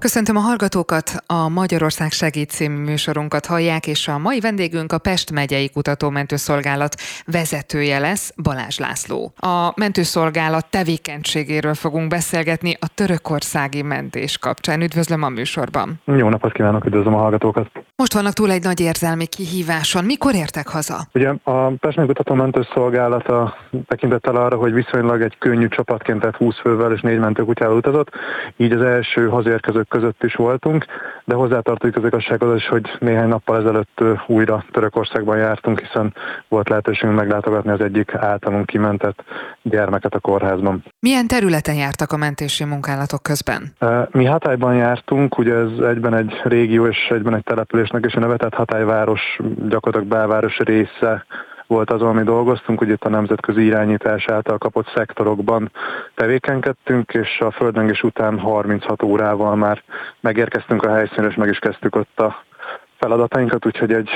Köszöntöm a hallgatókat, a Magyarország Segít című műsorunkat hallják, és a mai vendégünk a Pest megyei kutatómentőszolgálat vezetője lesz, Balázs László. A mentőszolgálat tevékenységéről fogunk beszélgetni a törökországi mentés kapcsán. Üdvözlöm a műsorban. Jó napot kívánok, üdvözlöm a hallgatókat. Most vannak túl egy nagy érzelmi kihíváson. Mikor értek haza? Ugye a Pest megyei kutatómentőszolgálata tekintettel arra, hogy viszonylag egy könnyű csapatként, tehát 20 fővel és négy mentőkutyával utazott, így az első hazérkezők között is voltunk, de hozzátartozik az igazság az is, hogy néhány nappal ezelőtt újra Törökországban jártunk, hiszen volt lehetőségünk meglátogatni az egyik általunk kimentett gyermeket a kórházban. Milyen területen jártak a mentési munkálatok közben? Mi Hatályban jártunk, ugye ez egyben egy régió és egyben egy településnek is a neve, tehát Hatályváros gyakorlatilag belváros része volt az, ami dolgoztunk, ugye itt a nemzetközi irányítás által kapott szektorokban tevékenykedtünk, és a földrengés után 36 órával már megérkeztünk a helyszínre, és meg is kezdtük ott a feladatainkat, úgyhogy egy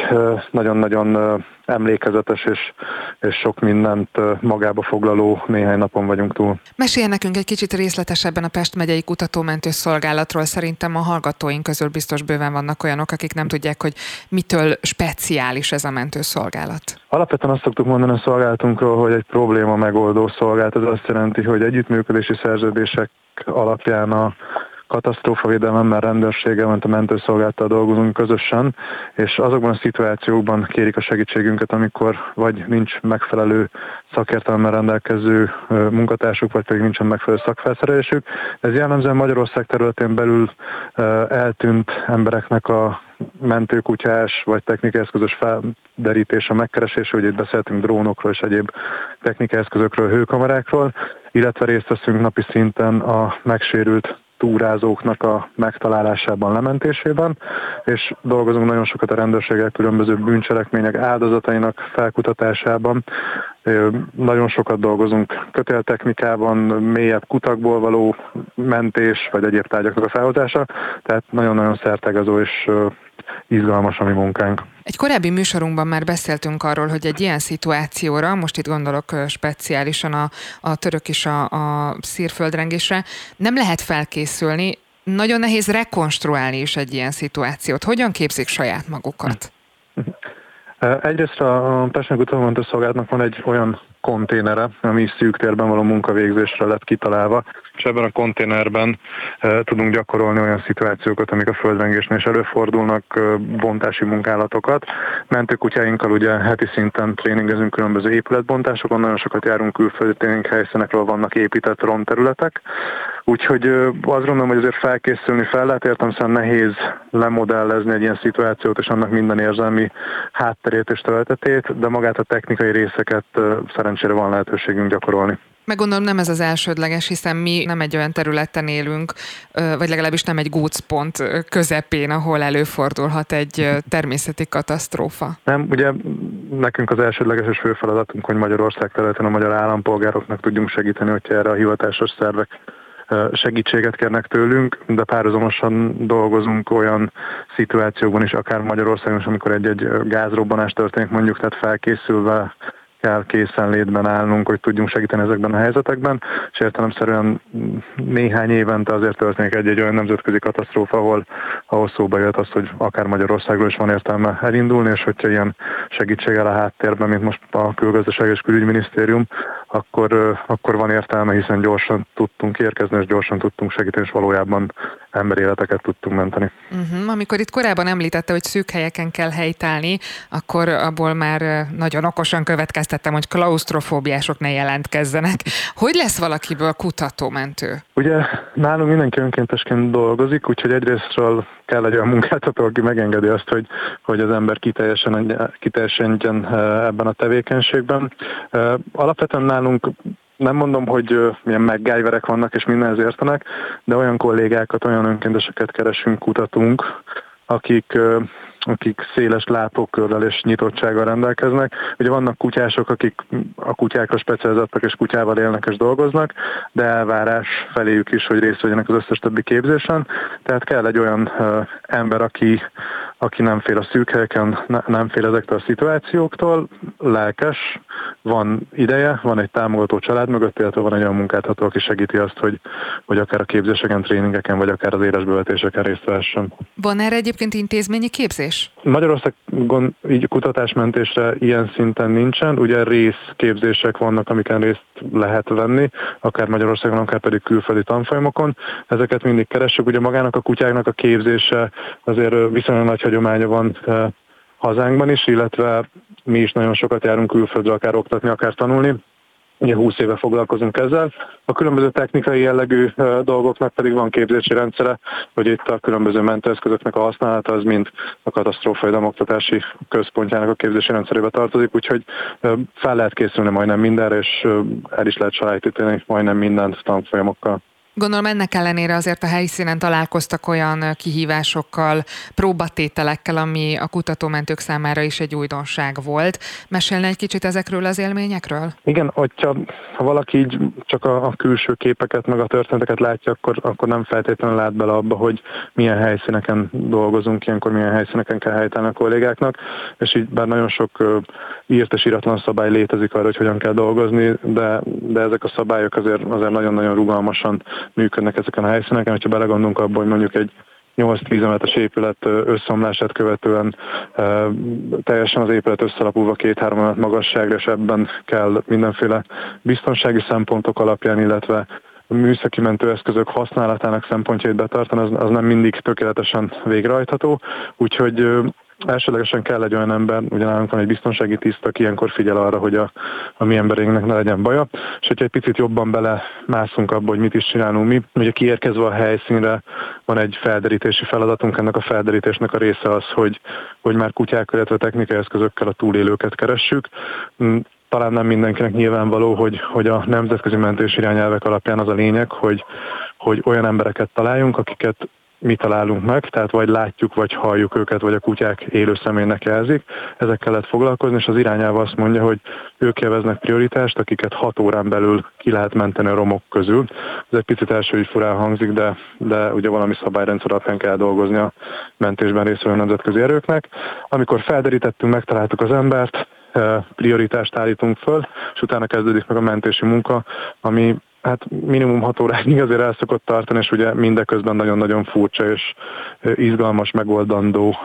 nagyon-nagyon emlékezetes és, és sok mindent magába foglaló néhány napon vagyunk túl. Mesélj nekünk egy kicsit részletesebben a Pest megyei kutatómentő szolgálatról. Szerintem a hallgatóink közül biztos bőven vannak olyanok, akik nem tudják, hogy mitől speciális ez a mentőszolgálat. Alapvetően azt szoktuk mondani a szolgálatunkról, hogy egy probléma megoldó szolgálat. Ez azt jelenti, hogy együttműködési szerződések alapján a katasztrófavédelemmel, rendőrséggel, a mentőszolgálattal dolgozunk közösen, és azokban a szituációkban kérik a segítségünket, amikor vagy nincs megfelelő szakértelemmel rendelkező munkatársuk, vagy pedig nincsen megfelelő szakfelszerelésük. Ez jellemzően Magyarország területén belül eltűnt embereknek a mentőkutyás vagy technikai eszközös felderítése, megkeresése, hogy itt beszéltünk drónokról és egyéb technikai eszközökről, hőkamerákról, illetve részt veszünk napi szinten a megsérült túrázóknak a megtalálásában, lementésében, és dolgozunk nagyon sokat a rendőrségek különböző bűncselekmények áldozatainak felkutatásában. Nagyon sokat dolgozunk kötéltechnikában, mélyebb kutakból való mentés, vagy egyéb tárgyaknak a felhozása, tehát nagyon-nagyon szertegazó és izgalmas a mi munkánk. Egy korábbi műsorunkban már beszéltünk arról, hogy egy ilyen szituációra, most itt gondolok speciálisan a, a török és a, a szírföldrengésre, nem lehet felkészülni, nagyon nehéz rekonstruálni is egy ilyen szituációt. Hogyan képzik saját magukat? Egyrészt a Pesnek Utalmantó Szolgálatnak van egy olyan konténere, ami szűk térben való munkavégzésre lett kitalálva, és ebben a konténerben e, tudunk gyakorolni olyan szituációkat, amik a földrengésnél is előfordulnak, e, bontási munkálatokat. Mentőkutyáinkkal ugye heti szinten tréningezünk különböző épületbontásokon, nagyon sokat járunk külföldi tréning helyszínekről, vannak épített romterületek, úgyhogy e, azt gondolom, hogy azért felkészülni fel lehet, értem szóval nehéz lemodellezni egy ilyen szituációt, és annak minden érzelmi hátterét és töltetét, de magát a technikai részeket szerencsére van lehetőségünk gyakorolni. Meg gondolom nem ez az elsődleges, hiszen mi nem egy olyan területen élünk, vagy legalábbis nem egy gócpont közepén, ahol előfordulhat egy természeti katasztrófa. Nem, ugye nekünk az elsődleges és fő feladatunk, hogy Magyarország területen a magyar állampolgároknak tudjunk segíteni, hogyha erre a hivatásos szervek segítséget kérnek tőlünk, de párhuzamosan dolgozunk olyan szituációkban is, akár Magyarországon is, amikor egy-egy gázrobbanás történik mondjuk, tehát felkészülve kell készenlétben állnunk, hogy tudjunk segíteni ezekben a helyzetekben, és értelemszerűen néhány évente azért történik egy-egy olyan nemzetközi katasztrófa, ahol, ahol szóba jött az, hogy akár Magyarországról is van értelme elindulni, és hogyha ilyen segítséggel a háttérben, mint most a külgazdaság és külügyminisztérium, akkor, akkor van értelme, hiszen gyorsan tudtunk érkezni, és gyorsan tudtunk segíteni, és valójában emberi életeket tudtunk menteni. Uh-huh. Amikor itt korábban említette, hogy szűk helyeken kell helytállni, akkor abból már nagyon okosan következtettem, hogy klaustrofóbiások ne jelentkezzenek. Hogy lesz valakiből kutatómentő? Ugye nálunk mindenki önkéntesként dolgozik, úgyhogy egyrésztről kell egy olyan munkáltató, aki megengedi azt, hogy, hogy az ember kiteljesen, kiteljesen ebben a tevékenységben. Alapvetően nálunk nem mondom, hogy milyen meggájverek vannak és mindenhez értenek, de olyan kollégákat, olyan önkénteseket keresünk, kutatunk, akik akik széles látókörrel és nyitottsággal rendelkeznek. Ugye vannak kutyások, akik a kutyákra specializáltak és kutyával élnek és dolgoznak, de elvárás feléjük is, hogy részt vegyenek az összes többi képzésen. Tehát kell egy olyan ember, aki, aki nem fél a szűk helyeken, nem fél ezektől a szituációktól, lelkes, van ideje, van egy támogató család mögött, illetve van egy olyan munkáltató, aki segíti azt, hogy, hogy akár a képzéseken, tréningeken, vagy akár az élesbevetéseken részt vehessen. Van erre egyébként intézményi képzés? Magyarországon így kutatásmentésre ilyen szinten nincsen. Ugye részképzések vannak, amiken részt lehet venni, akár Magyarországon, akár pedig külföldi tanfolyamokon. Ezeket mindig keressük. Ugye magának a kutyáknak a képzése azért viszonylag nagy hagyománya van eh, hazánkban is, illetve mi is nagyon sokat járunk külföldre, akár oktatni, akár tanulni. Ugye 20 éve foglalkozunk ezzel. A különböző technikai jellegű dolgoknak pedig van képzési rendszere, hogy itt a különböző mentőeszközöknek a használata az mind a katasztrófai oktatási központjának a képzési rendszerébe tartozik, úgyhogy fel lehet készülni majdnem mindenre, és el is lehet sajátítani majdnem mindent tanfolyamokkal. Gondolom ennek ellenére azért a helyszínen találkoztak olyan kihívásokkal, próbatételekkel, ami a kutatómentők számára is egy újdonság volt. Mesélne egy kicsit ezekről az élményekről? Igen, hogyha ha valaki így csak a, a külső képeket, meg a történeteket látja, akkor, akkor nem feltétlenül lát bele abba, hogy milyen helyszíneken dolgozunk, ilyenkor milyen helyszíneken kell helytállni a kollégáknak, és így bár nagyon sok írt és íratlan szabály létezik arra, hogy hogyan kell dolgozni, de, de ezek a szabályok azért, azért nagyon-nagyon rugalmasan működnek ezeken a helyszíneken, hogyha belegondolunk abban, hogy mondjuk egy 8-10 emeletes épület összeomlását követően e, teljesen az épület összelapulva két-három emelet magasságra, és ebben kell mindenféle biztonsági szempontok alapján, illetve műszaki mentőeszközök használatának szempontjait betartani, az, az nem mindig tökéletesen végrehajtható, úgyhogy elsőlegesen kell egy olyan ember, ugye nálunk van egy biztonsági tiszt, aki ilyenkor figyel arra, hogy a, a mi embereinknek ne legyen baja, és hogyha egy picit jobban bele mászunk abba, hogy mit is csinálunk mi, ugye kiérkezve a helyszínre van egy felderítési feladatunk, ennek a felderítésnek a része az, hogy, hogy már kutyák, illetve technikai eszközökkel a túlélőket keressük. Mm, talán nem mindenkinek nyilvánvaló, hogy, hogy a nemzetközi mentés irányelvek alapján az a lényeg, hogy, hogy olyan embereket találjunk, akiket mi találunk meg, tehát vagy látjuk, vagy halljuk őket, vagy a kutyák élő személynek jelzik. Ezekkel lehet foglalkozni, és az irányába azt mondja, hogy ők élveznek prioritást, akiket 6 órán belül ki lehet menteni a romok közül. Ez egy picit első, hogy furán hangzik, de, de ugye valami szabályrendszer alapján kell dolgozni a mentésben részvevő nemzetközi erőknek. Amikor felderítettünk, megtaláltuk az embert, prioritást állítunk föl, és utána kezdődik meg a mentési munka, ami hát minimum 6 óráig azért el szokott tartani, és ugye mindeközben nagyon-nagyon furcsa és izgalmas, megoldandó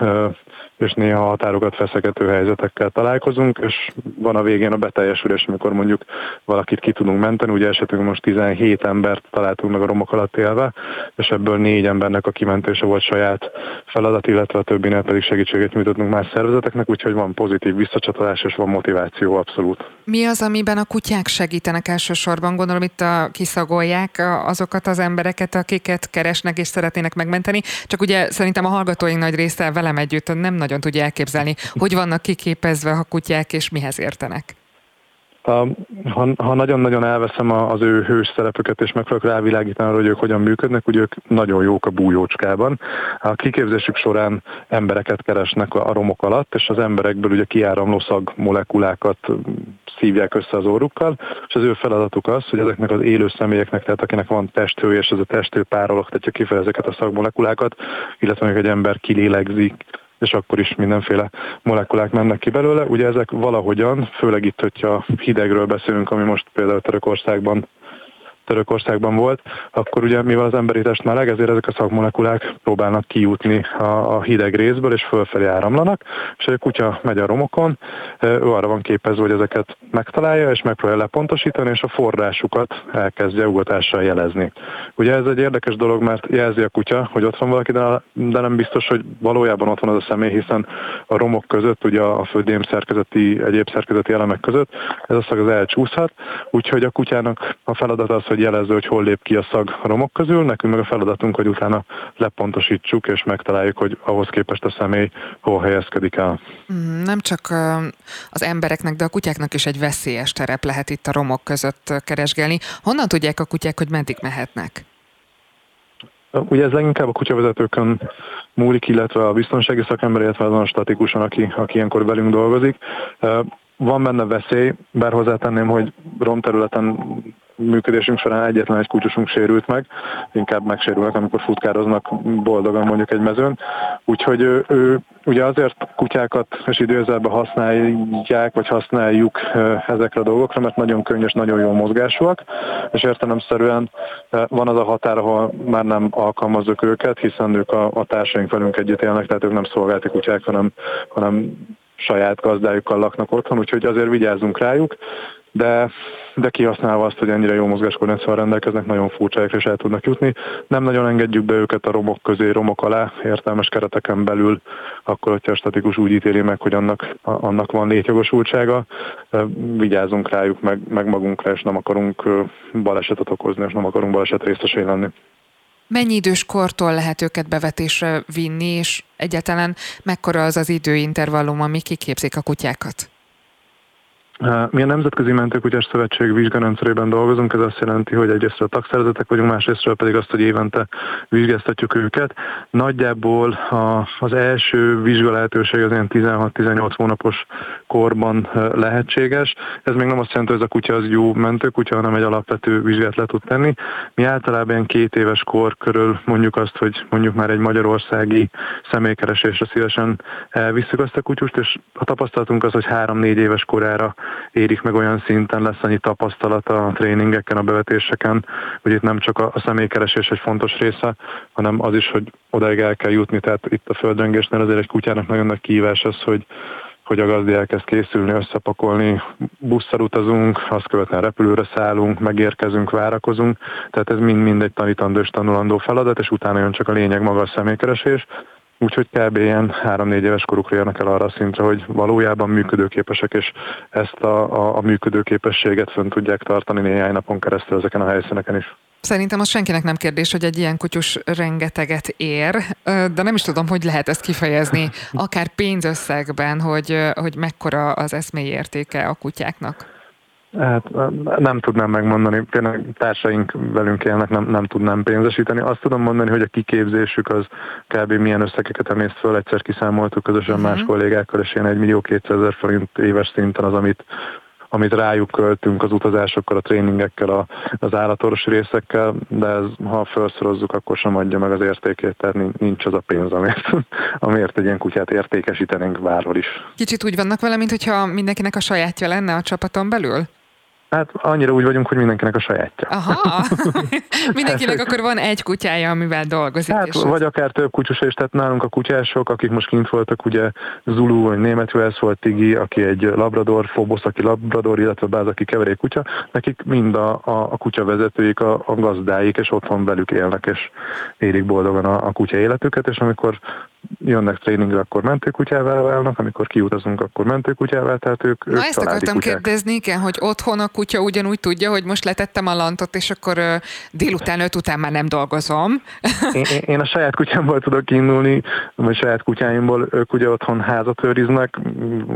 és néha határokat feszegető helyzetekkel találkozunk, és van a végén a beteljesülés, amikor mondjuk valakit ki tudunk menteni, ugye esetünk most 17 embert találtunk meg a romok alatt élve, és ebből négy embernek a kimentése volt saját feladat, illetve a többinél pedig segítséget nyújtottunk más szervezeteknek, úgyhogy van pozitív visszacsatolás és van motiváció abszolút. Mi az, amiben a kutyák segítenek elsősorban? Gondolom itt a, kiszagolják azokat az embereket, akiket keresnek és szeretnének megmenteni, csak ugye szerintem a hallgatóink nagy része velem együtt nem nagy nagyon tudja elképzelni, hogy vannak kiképezve a kutyák, és mihez értenek. Ha, ha nagyon-nagyon elveszem az ő hős szerepüket, és megpróbálok rávilágítani hogy ők hogyan működnek, ugye ők nagyon jók a bújócskában. A kiképzésük során embereket keresnek a romok alatt, és az emberekből ugye kiáramló szag molekulákat szívják össze az orrukkal, és az ő feladatuk az, hogy ezeknek az élő személyeknek, tehát akinek van testhő, és ez a testhő párologtatja kifele ezeket a szagmolekulákat, illetve amikor egy ember kilélegzik, és akkor is mindenféle molekulák mennek ki belőle. Ugye ezek valahogyan, főleg itt, hogyha hidegről beszélünk, ami most például Törökországban Törökországban volt, akkor ugye mivel az emberi test meleg, ezért ezek a szakmolekulák próbálnak kijutni a, a hideg részből, és fölfelé áramlanak, és a kutya megy a romokon, ő arra van képezve, hogy ezeket megtalálja, és megpróbálja lepontosítani, és a forrásukat elkezdje ugatással jelezni. Ugye ez egy érdekes dolog, mert jelzi a kutya, hogy ott van valaki, de nem biztos, hogy valójában ott van az a személy, hiszen a romok között, ugye a földém szerkezeti, egyéb szerkezeti elemek között ez a szag az elcsúszhat, úgyhogy a kutyának a feladat az, hogy hogy jelező, hogy hol lép ki a szag a romok közül, nekünk meg a feladatunk, hogy utána lepontosítsuk és megtaláljuk, hogy ahhoz képest a személy hol helyezkedik el. Mm, nem csak az embereknek, de a kutyáknak is egy veszélyes terep lehet itt a romok között keresgélni. Honnan tudják a kutyák, hogy meddig mehetnek? Ugye ez leginkább a kutyavezetőkön múlik, illetve a biztonsági szakember, illetve azon a statikusan, aki, aki ilyenkor velünk dolgozik. Van benne veszély, bár hozzátenném, hogy romterületen működésünk során egyetlen egy kutyusunk sérült meg, inkább megsérülnek, amikor futkároznak boldogan mondjuk egy mezőn. Úgyhogy ő, ő ugye azért kutyákat és időzőben használják, vagy használjuk ezekre a dolgokra, mert nagyon könnyes, nagyon jó mozgásúak, és értelemszerűen van az a határ, ahol már nem alkalmazzuk őket, hiszen ők a, a társaink velünk együtt élnek, tehát ők nem szolgálti kutyák, hanem, hanem saját gazdájukkal laknak otthon, úgyhogy azért vigyázzunk rájuk, de, de kihasználva azt, hogy ennyire jó mozgáskoordinációval rendelkeznek, nagyon furcsákra is el tudnak jutni. Nem nagyon engedjük be őket a romok közé, romok alá, értelmes kereteken belül, akkor, hogyha a statikus úgy ítéli meg, hogy annak, annak van létjogosultsága, vigyázzunk rájuk, meg, meg magunkra, és nem akarunk balesetet okozni, és nem akarunk baleset részesé lenni. Mennyi idős kortól lehet őket bevetésre vinni, és egyáltalán mekkora az az időintervallum, ami kiképzik a kutyákat? Mi a Nemzetközi Mentőkutyás Szövetség vizsgarendszerében dolgozunk, ez azt jelenti, hogy egyrészt a tagszervezetek vagyunk, másrészt pedig azt, hogy évente vizsgáztatjuk őket. Nagyjából a, az első vizsgalehetőség az ilyen 16-18 hónapos korban lehetséges. Ez még nem azt jelenti, hogy ez a kutya az jó mentőkutya, hanem egy alapvető vizsgát le tud tenni. Mi általában ilyen két éves kor körül mondjuk azt, hogy mondjuk már egy magyarországi személykeresésre szívesen elvisszük azt a kutyust, és a tapasztalatunk az, hogy három-négy éves korára érik meg olyan szinten, lesz annyi tapasztalata a tréningeken, a bevetéseken, hogy itt nem csak a személykeresés egy fontos része, hanem az is, hogy odaig el kell jutni. Tehát itt a földrengésnél azért egy kutyának nagyon nagy kívás az, hogy hogy a gazdi elkezd készülni, összepakolni, busszal utazunk, azt követően repülőre szállunk, megérkezünk, várakozunk, tehát ez mind-mind egy tanítandó és tanulandó feladat, és utána jön csak a lényeg maga a személykeresés. Úgyhogy kb. ilyen 3-4 éves korukra érnek el arra a szintre, hogy valójában működőképesek, és ezt a, a, a működőképességet fönn tudják tartani néhány napon keresztül ezeken a helyszíneken is. Szerintem az senkinek nem kérdés, hogy egy ilyen kutyus rengeteget ér, de nem is tudom, hogy lehet ezt kifejezni, akár pénzösszegben, hogy, hogy mekkora az eszmély értéke a kutyáknak. Hát nem tudnám megmondani, tényleg társaink velünk élnek, nem, nem tudnám pénzesíteni. Azt tudom mondani, hogy a kiképzésük az kb. milyen összegeket emészt föl, egyszer kiszámoltuk közösen uh-huh. más kollégákkal, és én 1 millió 200 forint éves szinten az, amit amit rájuk költünk az utazásokkal, a tréningekkel, a, az állatorvos részekkel, de ez, ha felszorozzuk, akkor sem adja meg az értékét, tehát nincs az a pénz, amért, amért egy ilyen kutyát értékesítenénk bárhol is. Kicsit úgy vannak vele, mintha mindenkinek a sajátja lenne a csapaton belül? Hát annyira úgy vagyunk, hogy mindenkinek a sajátja. Aha, mindenkinek akkor van egy kutyája, amivel dolgozik. Hát, és vagy akár több kutyus is, tehát nálunk a kutyások, akik most kint voltak, ugye Zulu vagy németül, ez volt Tigi, aki egy labrador, Fobosz, aki labrador, illetve Báz, aki keverék kutya, nekik mind a, a, a kutya vezetőik, a, a gazdáik, és otthon velük élnek, és érik boldogan a, a kutya életüket, és amikor jönnek tréningre, akkor mentőkutyával válnak, amikor kiutazunk, akkor mentőkutyával, tehát ők, Na ők ezt akartam kutyák. kérdezni, kell, hogy otthon a kutya ugyanúgy tudja, hogy most letettem a lantot, és akkor délután, öt után már nem dolgozom. Én, én a saját kutyámból tudok indulni, vagy saját kutyáimból, ők ugye otthon házat őriznek,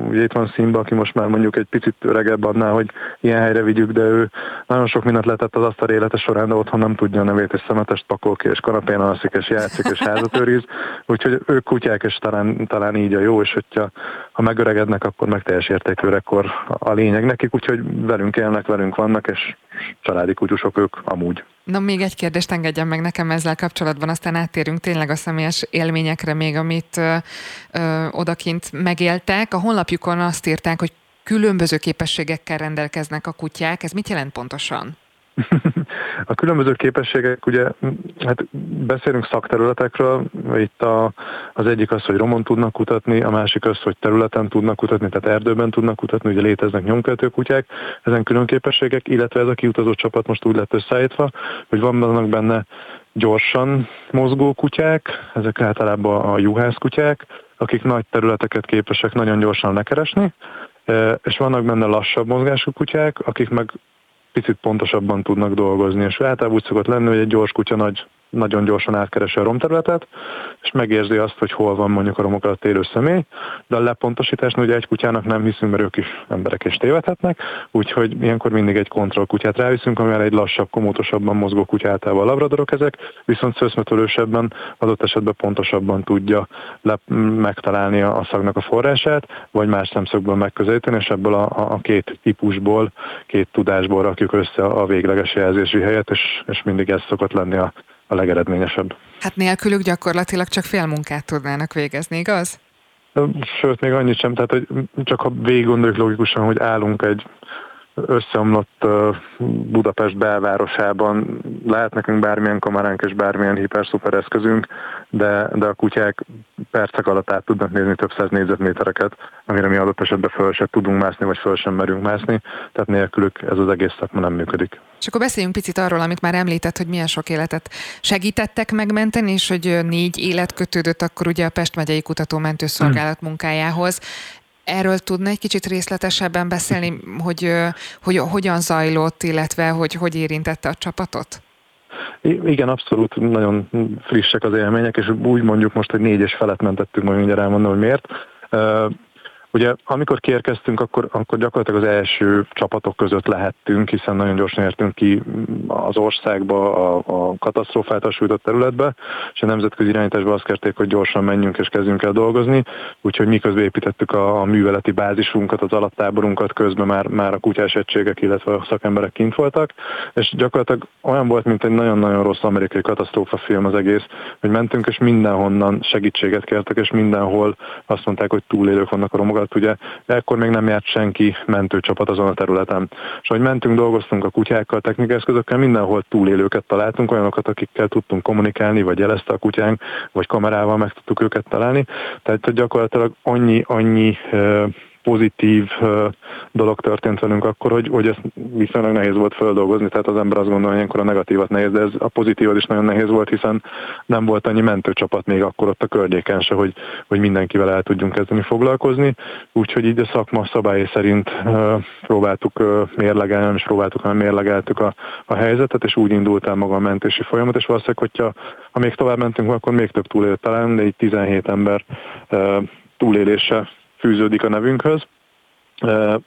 ugye itt van Szimba, aki most már mondjuk egy picit öregebb annál, hogy ilyen helyre vigyük, de ő nagyon sok mindent letett az asztal élete során, de otthon nem tudja a nevét, és szemetest pakol ki, és kanapén alszik, és játszik, és házat őriz, úgyhogy ők kutyák, és talán, talán így a jó, és hogyha ha megöregednek, akkor meg teljes értékű akkor a lényeg nekik, úgyhogy velünk élnek, velünk vannak, és családi kutyusok ők amúgy. Na még egy kérdést engedjen meg nekem ezzel kapcsolatban, aztán áttérünk tényleg a személyes élményekre még, amit ö, ö, odakint megéltek. A honlapjukon azt írták, hogy különböző képességekkel rendelkeznek a kutyák. Ez mit jelent pontosan? A különböző képességek, ugye, hát beszélünk szakterületekről, itt a, az egyik az, hogy romon tudnak kutatni, a másik az, hogy területen tudnak kutatni, tehát erdőben tudnak kutatni, ugye léteznek nyomkövető kutyák, ezen külön képességek, illetve ez a kiutazó csapat most úgy lett összeállítva, hogy vannak benne gyorsan mozgó kutyák, ezek általában a juhász kutyák, akik nagy területeket képesek nagyon gyorsan lekeresni, és vannak benne lassabb mozgású kutyák, akik meg picit pontosabban tudnak dolgozni, és általában úgy szokott lenni, hogy egy gyors kutya nagy nagyon gyorsan átkeresi a romterületet, és megérzi azt, hogy hol van mondjuk a romok alatt élő személy, de a lepontosításnál ugye egy kutyának nem hiszünk, mert ők is emberek és tévedhetnek, úgyhogy ilyenkor mindig egy kontrollkutyát ráviszünk, amivel egy lassabb, komótosabban mozgó kutyátával a labradorok ezek, viszont szőszmetölősebben adott esetben pontosabban tudja le, megtalálni a szagnak a forrását, vagy más szemszögből megközelíteni, és ebből a, a két típusból, két tudásból rakjuk össze a végleges jelzési helyet, és, és mindig ez szokott lenni a, a legeredményesebb. Hát nélkülük gyakorlatilag csak fél munkát tudnának végezni, igaz? Sőt, még annyit sem, tehát hogy csak ha végig gondoljuk logikusan, hogy állunk egy összeomlott Budapest belvárosában lehet nekünk bármilyen kameránk és bármilyen hiper-szuper eszközünk, de, de a kutyák percek alatt át tudnak nézni több száz négyzetmétereket, amire mi adott esetben föl sem tudunk mászni, vagy föl sem merünk mászni, tehát nélkülük ez az egész szakma nem működik. És akkor beszéljünk picit arról, amit már említett, hogy milyen sok életet segítettek megmenteni, és hogy négy élet kötődött akkor ugye a Pest megyei kutatómentő szolgálat munkájához. Erről tudna egy kicsit részletesebben beszélni, hogy, hogy hogyan zajlott, illetve hogy hogy érintette a csapatot? Igen, abszolút nagyon frissek az élmények, és úgy mondjuk most, hogy négyes felett mentettünk, majd mindjárt elmondom, hogy miért. Ugye amikor kérkeztünk, akkor, akkor gyakorlatilag az első csapatok között lehettünk, hiszen nagyon gyorsan értünk ki az országba, a, a katasztrófát sújtott területbe, és a nemzetközi irányításba azt kérték, hogy gyorsan menjünk és kezdjünk el dolgozni, úgyhogy miközben építettük a, a műveleti bázisunkat, az alaptáborunkat, közben már, már a kutyás egységek, illetve a szakemberek kint voltak, és gyakorlatilag olyan volt, mint egy nagyon-nagyon rossz amerikai katasztrófa film az egész, hogy mentünk, és mindenhonnan segítséget kértek, és mindenhol azt mondták, hogy túlélők vannak a romokat, alatt, ugye ekkor még nem járt senki mentőcsapat azon a területen. És hogy mentünk, dolgoztunk a kutyákkal, technikai eszközökkel, mindenhol túlélőket találtunk, olyanokat, akikkel tudtunk kommunikálni, vagy jelezte a kutyánk, vagy kamerával meg tudtuk őket találni. Tehát gyakorlatilag annyi, annyi pozitív dolog történt velünk akkor, hogy, hogy ezt viszonylag nehéz volt feldolgozni, tehát az ember azt gondolja, hogy ilyenkor a negatívat nehéz, de ez a pozitív is nagyon nehéz volt, hiszen nem volt annyi mentőcsapat még akkor ott a környéken se, hogy, hogy mindenkivel el tudjunk kezdeni foglalkozni, úgyhogy így a szakma szabályai szerint próbáltuk mérlegelni, és próbáltuk, hanem mérlegeltük a, a helyzetet, és úgy indult el maga a mentési folyamat, és valószínűleg, hogyha ha még tovább mentünk, akkor még több túlélt talán, de így 17 ember túlélése fűződik a nevünkhöz.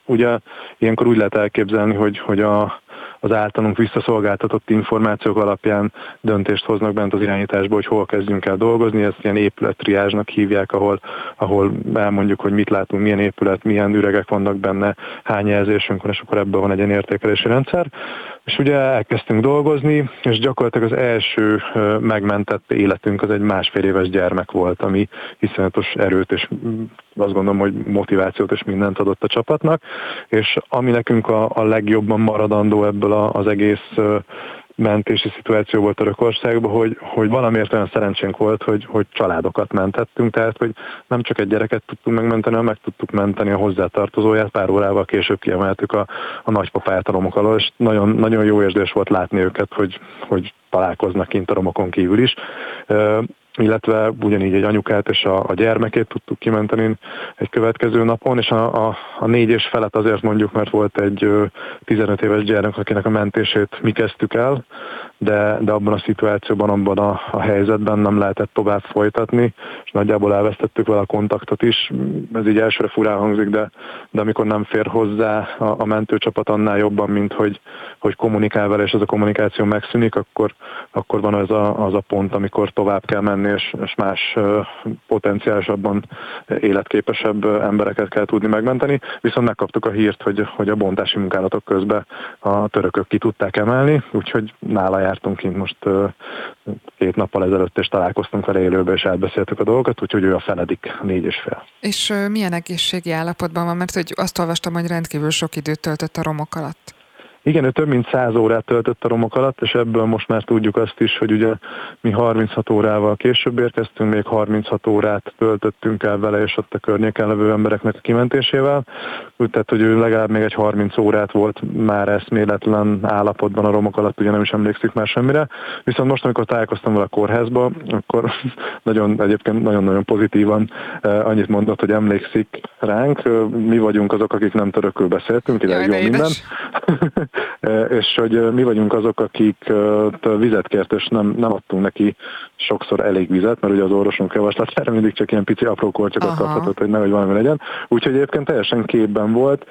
Ugye ilyenkor úgy lehet elképzelni, hogy, hogy a, az általunk visszaszolgáltatott információk alapján döntést hoznak bent az irányításba, hogy hol kezdjünk el dolgozni. Ezt ilyen épülettriázsnak hívják, ahol, ahol elmondjuk, hogy mit látunk, milyen épület, milyen üregek vannak benne, hány jelzésünk van, és akkor ebből van egy ilyen értékelési rendszer. És ugye elkezdtünk dolgozni, és gyakorlatilag az első megmentett életünk az egy másfél éves gyermek volt, ami iszonyatos erőt és mm, azt gondolom, hogy motivációt és mindent adott a csapatnak, és ami nekünk a, a legjobban maradandó ebből az egész mentési szituáció volt Törökországban, hogy, hogy valamiért olyan szerencsénk volt, hogy, hogy családokat mentettünk, tehát hogy nem csak egy gyereket tudtunk megmenteni, hanem meg tudtuk menteni a hozzátartozóját, pár órával később kiemeltük a, a nagypapáját a romok alól, és nagyon, nagyon jó érzés volt látni őket, hogy, hogy találkoznak kint a romokon kívül is illetve ugyanígy egy anyukát és a, a gyermekét tudtuk kimenteni egy következő napon, és a, a, a négy és felet azért mondjuk, mert volt egy 15 éves gyermek, akinek a mentését mi kezdtük el, de, de abban a szituációban, abban a, a helyzetben nem lehetett tovább folytatni, és nagyjából elvesztettük vele a kontaktot is. Ez így elsőre furán hangzik, de, de amikor nem fér hozzá a, a mentőcsapat annál jobban, mint hogy, hogy kommunikál vele, és ez a kommunikáció megszűnik, akkor, akkor van az a, az a pont, amikor tovább kell menni, és, és más potenciálisabban életképesebb embereket kell tudni megmenteni. Viszont megkaptuk a hírt, hogy, hogy a bontási munkálatok közben a törökök ki tudták emelni, úgyhogy nála jártunk kint most két nappal ezelőtt, és találkoztunk vele élőben, és elbeszéltük a dolgokat, úgyhogy ő a feledik négy és fél. És milyen egészségi állapotban van? Mert hogy azt olvastam, hogy rendkívül sok időt töltött a romok alatt. Igen, ő több mint 100 órát töltött a romok alatt, és ebből most már tudjuk azt is, hogy ugye mi 36 órával később érkeztünk, még 36 órát töltöttünk el vele, és ott a környéken levő embereknek a kimentésével. Úgy tehát, hogy ő legalább még egy 30 órát volt már eszméletlen állapotban a romok alatt, ugye nem is emlékszik már semmire. Viszont most, amikor találkoztam vele a kórházba, akkor nagyon, egyébként nagyon-nagyon pozitívan eh, annyit mondott, hogy emlékszik ránk. Mi vagyunk azok, akik nem törökül beszéltünk, ide jó minden. és hogy mi vagyunk azok, akik vizet kért, és nem, nem adtunk neki sokszor elég vizet, mert ugye az orvosunk javaslatára mindig csak ilyen pici apró korcsokat kaphatott, hogy nehogy valami legyen. Úgyhogy egyébként teljesen képben volt,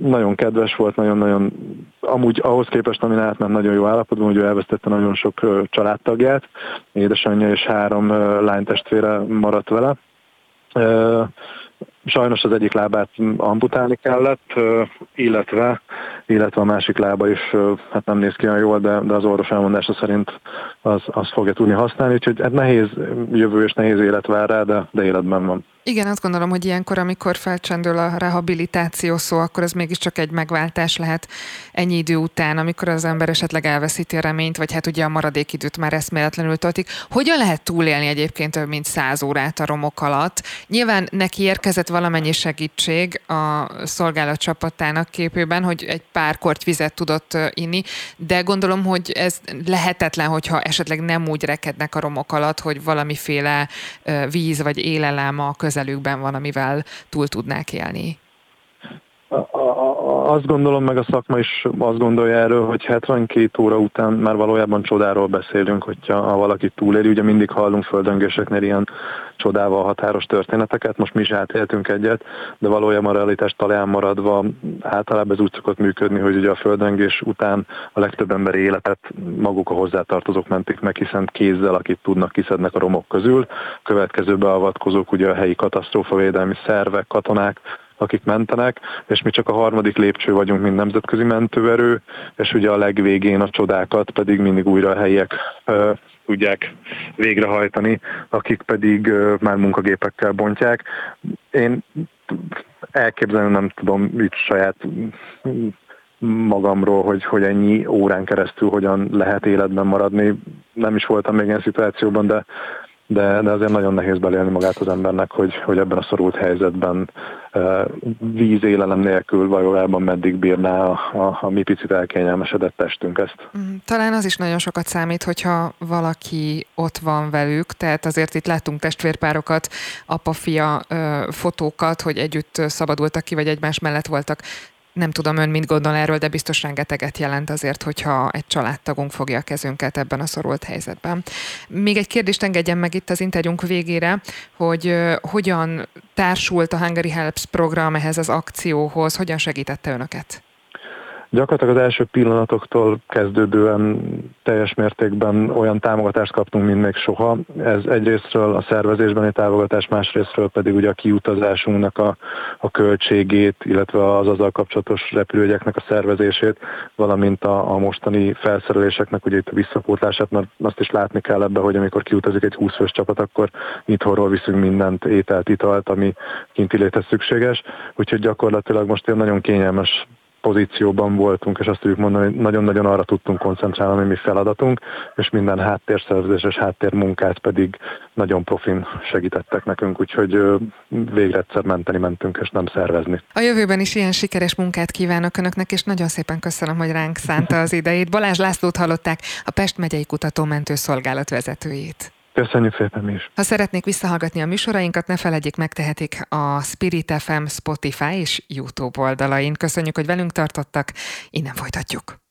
nagyon kedves volt, nagyon-nagyon, amúgy ahhoz képest, amin átment nagyon jó állapotban, hogy ő elvesztette nagyon sok családtagját, édesanyja és három lánytestvére maradt vele. Sajnos az egyik lábát amputálni kellett, illetve, illetve a másik lába is hát nem néz ki olyan jól, de, de az orvos elmondása szerint az, az fogja tudni használni, úgyhogy hát nehéz jövő és nehéz élet vár rá, de, de életben van. Igen, azt gondolom, hogy ilyenkor, amikor felcsendül a rehabilitáció szó, akkor ez mégiscsak egy megváltás lehet ennyi idő után, amikor az ember esetleg elveszíti a reményt, vagy hát ugye a maradék időt már eszméletlenül töltik. Hogyan lehet túlélni egyébként több mint száz órát a romok alatt? Nyilván neki érkezett valamennyi segítség a szolgálat csapatának képében, hogy egy pár korty vizet tudott inni, de gondolom, hogy ez lehetetlen, hogyha esetleg nem úgy rekednek a romok alatt, hogy valamiféle víz vagy élelem a köz közelükben van, amivel túl tudnák élni? Azt gondolom, meg a szakma is azt gondolja erről, hogy 72 óra után már valójában csodáról beszélünk, hogyha ha valaki túléli. Ugye mindig hallunk földöngéseknél ilyen csodával határos történeteket, most mi is átéltünk egyet, de valójában a realitás talán maradva általában ez úgy szokott működni, hogy ugye a földöngés után a legtöbb emberi életet maguk a hozzátartozók mentik meg, hiszen kézzel, akit tudnak, kiszednek a romok közül. Következő beavatkozók ugye a helyi katasztrófavédelmi szervek, katonák, akik mentenek, és mi csak a harmadik lépcső vagyunk, mint nemzetközi mentőerő, és ugye a legvégén a csodákat pedig mindig újra a helyiek tudják végrehajtani, akik pedig már munkagépekkel bontják. Én elképzelni nem tudom itt saját magamról, hogy, hogy ennyi órán keresztül hogyan lehet életben maradni. Nem is voltam még ilyen szituációban, de de, de azért nagyon nehéz belélni magát az embernek, hogy, hogy ebben a szorult helyzetben uh, víz élelem nélkül valójában meddig bírná a, a, a mi picit elkényelmesedett testünk ezt. Mm, talán az is nagyon sokat számít, hogyha valaki ott van velük, tehát azért itt láttunk testvérpárokat, apa-fia fotókat, hogy együtt szabadultak ki, vagy egymás mellett voltak nem tudom ön mit gondol erről, de biztos rengeteget jelent azért, hogyha egy családtagunk fogja a kezünket ebben a szorult helyzetben. Még egy kérdést engedjen meg itt az interjúnk végére, hogy hogyan társult a Hungary Helps program ehhez az akcióhoz, hogyan segítette önöket? Gyakorlatilag az első pillanatoktól kezdődően teljes mértékben olyan támogatást kaptunk, mint még soha. Ez egyrésztről a szervezésben egy támogatás, másrésztről pedig ugye a kiutazásunknak a, a költségét, illetve az azzal kapcsolatos repülőgyeknek a szervezését, valamint a, a mostani felszereléseknek ugye itt a visszapótlását, mert azt is látni kell ebbe, hogy amikor kiutazik egy 20 fős csapat, akkor itthonról viszünk mindent, ételt, italt, ami kinti létez szükséges. Úgyhogy gyakorlatilag most egy nagyon kényelmes pozícióban voltunk, és azt tudjuk mondani, hogy nagyon-nagyon arra tudtunk koncentrálni, ami mi feladatunk, és minden háttérszervezés és háttérmunkát pedig nagyon profin segítettek nekünk, úgyhogy végre egyszer menteni mentünk, és nem szervezni. A jövőben is ilyen sikeres munkát kívánok Önöknek, és nagyon szépen köszönöm, hogy ránk szánta az idejét. Balázs Lászlót hallották, a Pest megyei kutatómentő szolgálat vezetőjét. Köszönjük szépen is. Ha szeretnék visszahallgatni a műsorainkat, ne felejtjék, megtehetik a Spirit FM, Spotify és YouTube oldalain. Köszönjük, hogy velünk tartottak, innen folytatjuk.